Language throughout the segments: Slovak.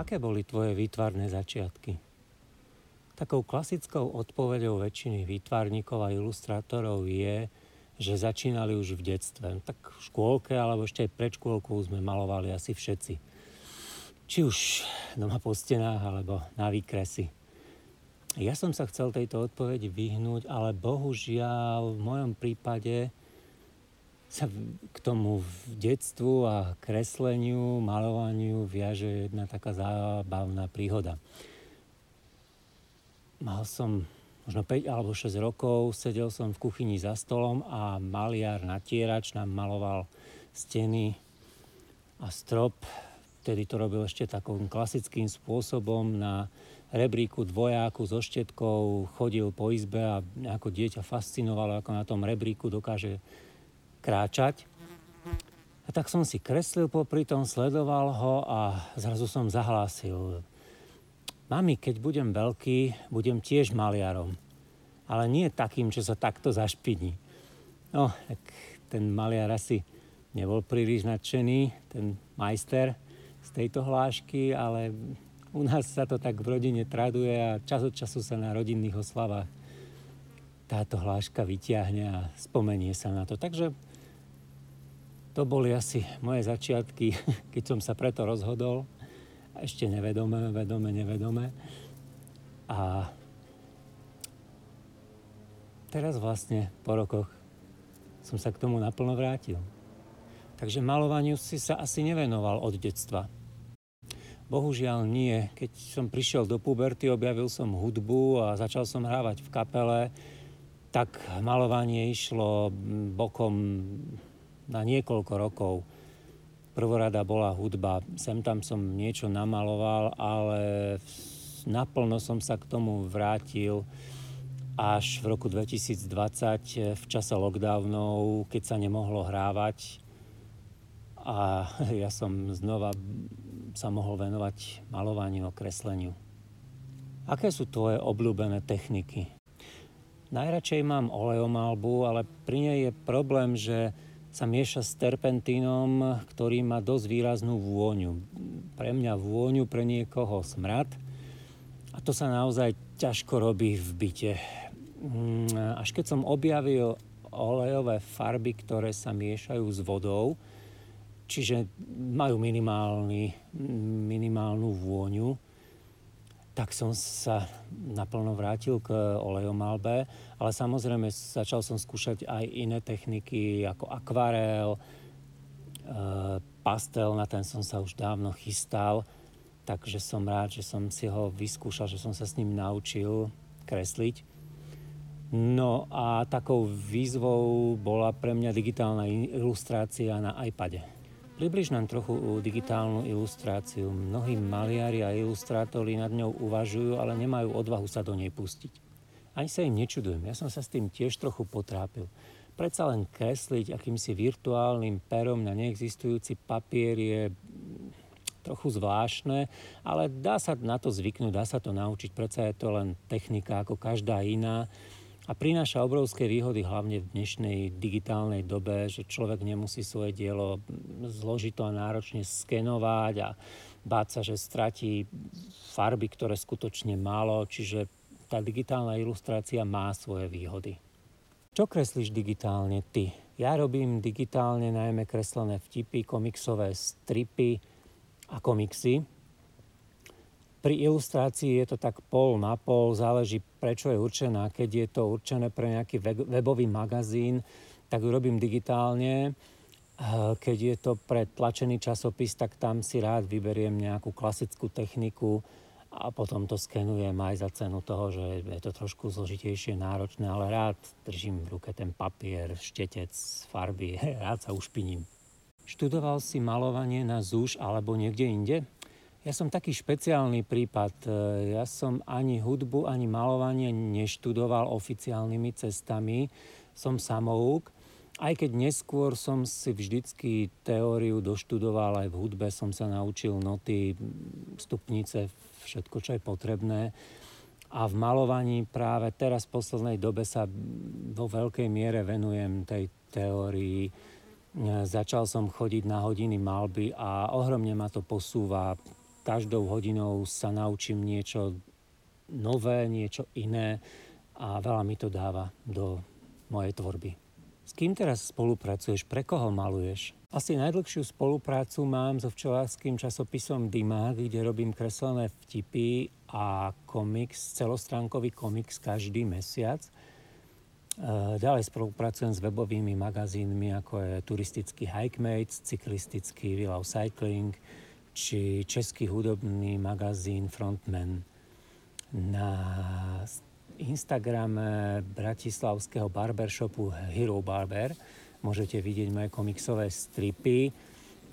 Aké boli tvoje výtvarné začiatky? Takou klasickou odpoveďou väčšiny výtvarníkov a ilustrátorov je, že začínali už v detstve. Tak v škôlke alebo ešte aj pred škôlkou sme malovali asi všetci. Či už doma po stenách alebo na výkresy. Ja som sa chcel tejto odpovedi vyhnúť, ale bohužiaľ v mojom prípade sa k tomu v detstvu a kresleniu, malovaniu viaže jedna taká zábavná príhoda. Mal som možno 5 alebo 6 rokov, sedel som v kuchyni za stolom a maliar natierač nám maloval steny a strop. Vtedy to robil ešte takým klasickým spôsobom na rebríku dvojáku so štetkou, chodil po izbe a ako dieťa fascinovalo, ako na tom rebríku dokáže kráčať. A tak som si kreslil popri tom, sledoval ho a zrazu som zahlásil. Mami, keď budem veľký, budem tiež maliarom. Ale nie takým, čo sa takto zašpiní. No, tak ten maliar asi nebol príliš nadšený, ten majster z tejto hlášky, ale u nás sa to tak v rodine traduje a čas od času sa na rodinných oslavách táto hláška vyťahne a spomenie sa na to. Takže to boli asi moje začiatky, keď som sa preto rozhodol. Ešte nevedome, vedome, nevedome. A teraz vlastne po rokoch som sa k tomu naplno vrátil. Takže malovaniu si sa asi nevenoval od detstva. Bohužiaľ nie. Keď som prišiel do puberty, objavil som hudbu a začal som hrávať v kapele, tak malovanie išlo bokom na niekoľko rokov. Prvorada bola hudba, sem tam som niečo namaloval, ale naplno som sa k tomu vrátil až v roku 2020 v čase lockdownov, keď sa nemohlo hrávať a ja som znova sa mohol venovať malovaniu a kresleniu. Aké sú tvoje obľúbené techniky? Najradšej mám olejomalbu, ale pri nej je problém, že sa mieša s terpentínom, ktorý má dosť výraznú vôňu. Pre mňa vôňu, pre niekoho smrad. A to sa naozaj ťažko robí v byte. Mm, až keď som objavil olejové farby, ktoré sa miešajú s vodou, čiže majú minimálny, minimálnu vôňu, tak som sa naplno vrátil k olejomalbe, ale samozrejme začal som skúšať aj iné techniky ako akvarel, e, pastel, na ten som sa už dávno chystal, takže som rád, že som si ho vyskúšal, že som sa s ním naučil kresliť. No a takou výzvou bola pre mňa digitálna ilustrácia na iPade. Približ nám trochu digitálnu ilustráciu. Mnohí maliari a ilustrátori nad ňou uvažujú, ale nemajú odvahu sa do nej pustiť. Ani sa im nečudujem, ja som sa s tým tiež trochu potrápil. Predsa len kresliť akýmsi virtuálnym perom na neexistujúci papier je trochu zvláštne, ale dá sa na to zvyknúť, dá sa to naučiť, predsa je to len technika ako každá iná a prináša obrovské výhody hlavne v dnešnej digitálnej dobe, že človek nemusí svoje dielo zložito a náročne skenovať a báť sa, že stratí farby, ktoré skutočne málo, čiže tá digitálna ilustrácia má svoje výhody. Čo kreslíš digitálne ty? Ja robím digitálne najmä kreslené vtipy, komiksové stripy a komiksy. Pri ilustrácii je to tak pol na pol, záleží prečo je určená. Keď je to určené pre nejaký webový magazín, tak ju robím digitálne. Keď je to pre tlačený časopis, tak tam si rád vyberiem nejakú klasickú techniku a potom to skenujem aj za cenu toho, že je to trošku zložitejšie, náročné, ale rád držím v ruke ten papier, štetec, farby, rád sa ušpiním. Študoval si malovanie na ZUŠ alebo niekde inde? Ja som taký špeciálny prípad. E, ja som ani hudbu, ani malovanie neštudoval oficiálnymi cestami. Som samouk. Aj keď neskôr som si vždycky teóriu doštudoval, aj v hudbe som sa naučil noty, stupnice, všetko, čo je potrebné. A v malovaní práve teraz v poslednej dobe sa vo veľkej miere venujem tej teórii. E, začal som chodiť na hodiny malby a ohromne ma to posúva každou hodinou sa naučím niečo nové, niečo iné a veľa mi to dáva do mojej tvorby. S kým teraz spolupracuješ? Pre koho maluješ? Asi najdlhšiu spoluprácu mám so včelárským časopisom Dimák, kde robím kreslené vtipy a komiks, celostránkový komiks každý mesiac. E, ďalej spolupracujem s webovými magazínmi, ako je turistický Hikemates, cyklistický of Cycling, či český hudobný magazín Frontman. Na Instagrame bratislavského barbershopu Hero Barber môžete vidieť moje komiksové stripy.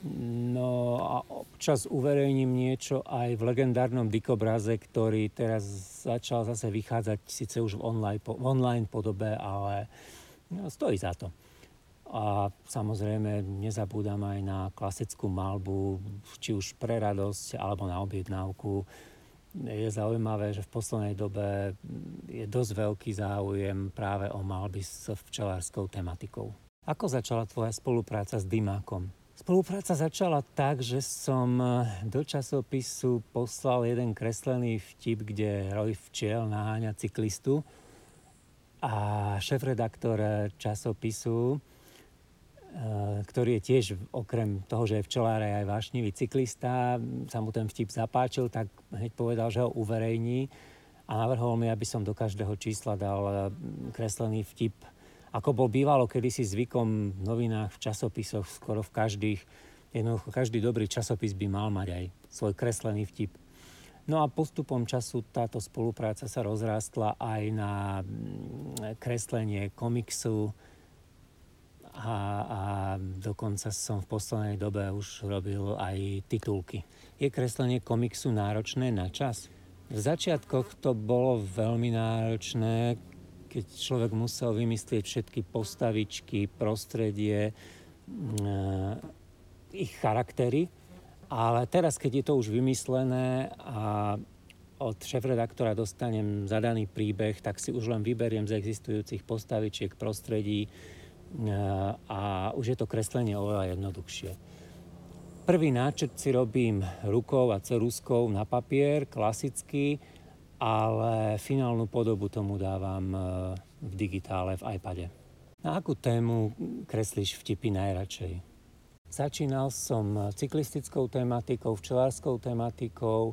No a občas uverejním niečo aj v legendárnom dikobraze, ktorý teraz začal zase vychádzať síce už v online, v online podobe, ale no, stojí za to. A samozrejme nezabúdam aj na klasickú malbu, či už pre radosť alebo na objednávku. Je zaujímavé, že v poslednej dobe je dosť veľký záujem práve o malby s včelárskou tematikou. Ako začala tvoja spolupráca s Dymákom? Spolupráca začala tak, že som eh, do časopisu poslal jeden kreslený vtip, kde roj včiel naháňa cyklistu a šéf-redaktor časopisu, eh, ktorý je tiež okrem toho, že je včelár aj vášnivý cyklista, sa mu ten vtip zapáčil, tak hneď povedal, že ho uverejní a navrhol mi, aby som do každého čísla dal eh, kreslený vtip ako bol bývalo kedysi zvykom v novinách, v časopisoch, skoro v každých, jednoducho každý dobrý časopis by mal mať aj svoj kreslený vtip. No a postupom času táto spolupráca sa rozrástla aj na mm, kreslenie komiksu a, a dokonca som v poslednej dobe už robil aj titulky. Je kreslenie komiksu náročné na čas? V začiatkoch to bolo veľmi náročné, keď človek musel vymyslieť všetky postavičky, prostredie, mm, ich charaktery. Ale teraz, keď je to už vymyslené a od šéf-redaktora dostanem zadaný príbeh, tak si už len vyberiem z existujúcich postavičiek, prostredí a už je to kreslenie oveľa jednoduchšie. Prvý náčrt si robím rukou a ceruskou na papier, klasicky, ale finálnu podobu tomu dávam e, v digitále, v iPade. Na akú tému kreslíš vtipy najradšej? Začínal som cyklistickou tematikou, včelárskou tematikou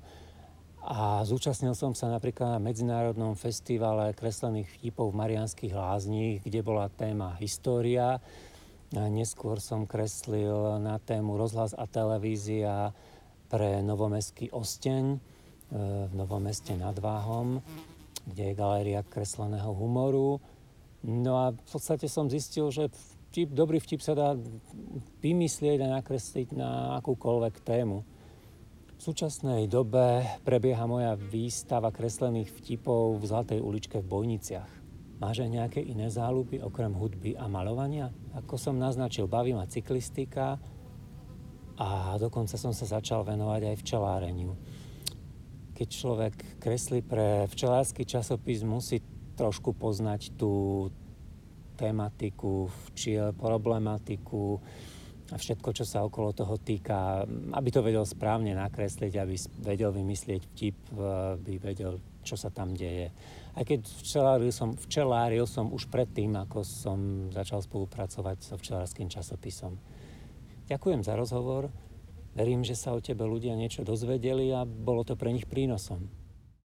a zúčastnil som sa napríklad na Medzinárodnom festivale kreslených vtipov v Marianských lázních, kde bola téma história. A neskôr som kreslil na tému rozhlas a televízia pre novomestský Osteň v Novom meste nad Váhom, kde je galéria kresleného humoru. No a v podstate som zistil, že vtip, dobrý vtip sa dá vymyslieť a nakresliť na akúkoľvek tému. V súčasnej dobe prebieha moja výstava kreslených vtipov v Zlatej uličke v Bojniciach. Máš aj nejaké iné záľuby okrem hudby a malovania? Ako som naznačil, baví ma cyklistika a dokonca som sa začal venovať aj včeláreniu keď človek kreslí pre včelársky časopis, musí trošku poznať tú tematiku, včiel, problematiku a všetko, čo sa okolo toho týka, aby to vedel správne nakresliť, aby vedel vymyslieť vtip, aby vedel, čo sa tam deje. Aj keď včeláril som, včeláril som už predtým, ako som začal spolupracovať so včelárským časopisom. Ďakujem za rozhovor. Verím, že sa o tebe ľudia niečo dozvedeli a bolo to pre nich prínosom.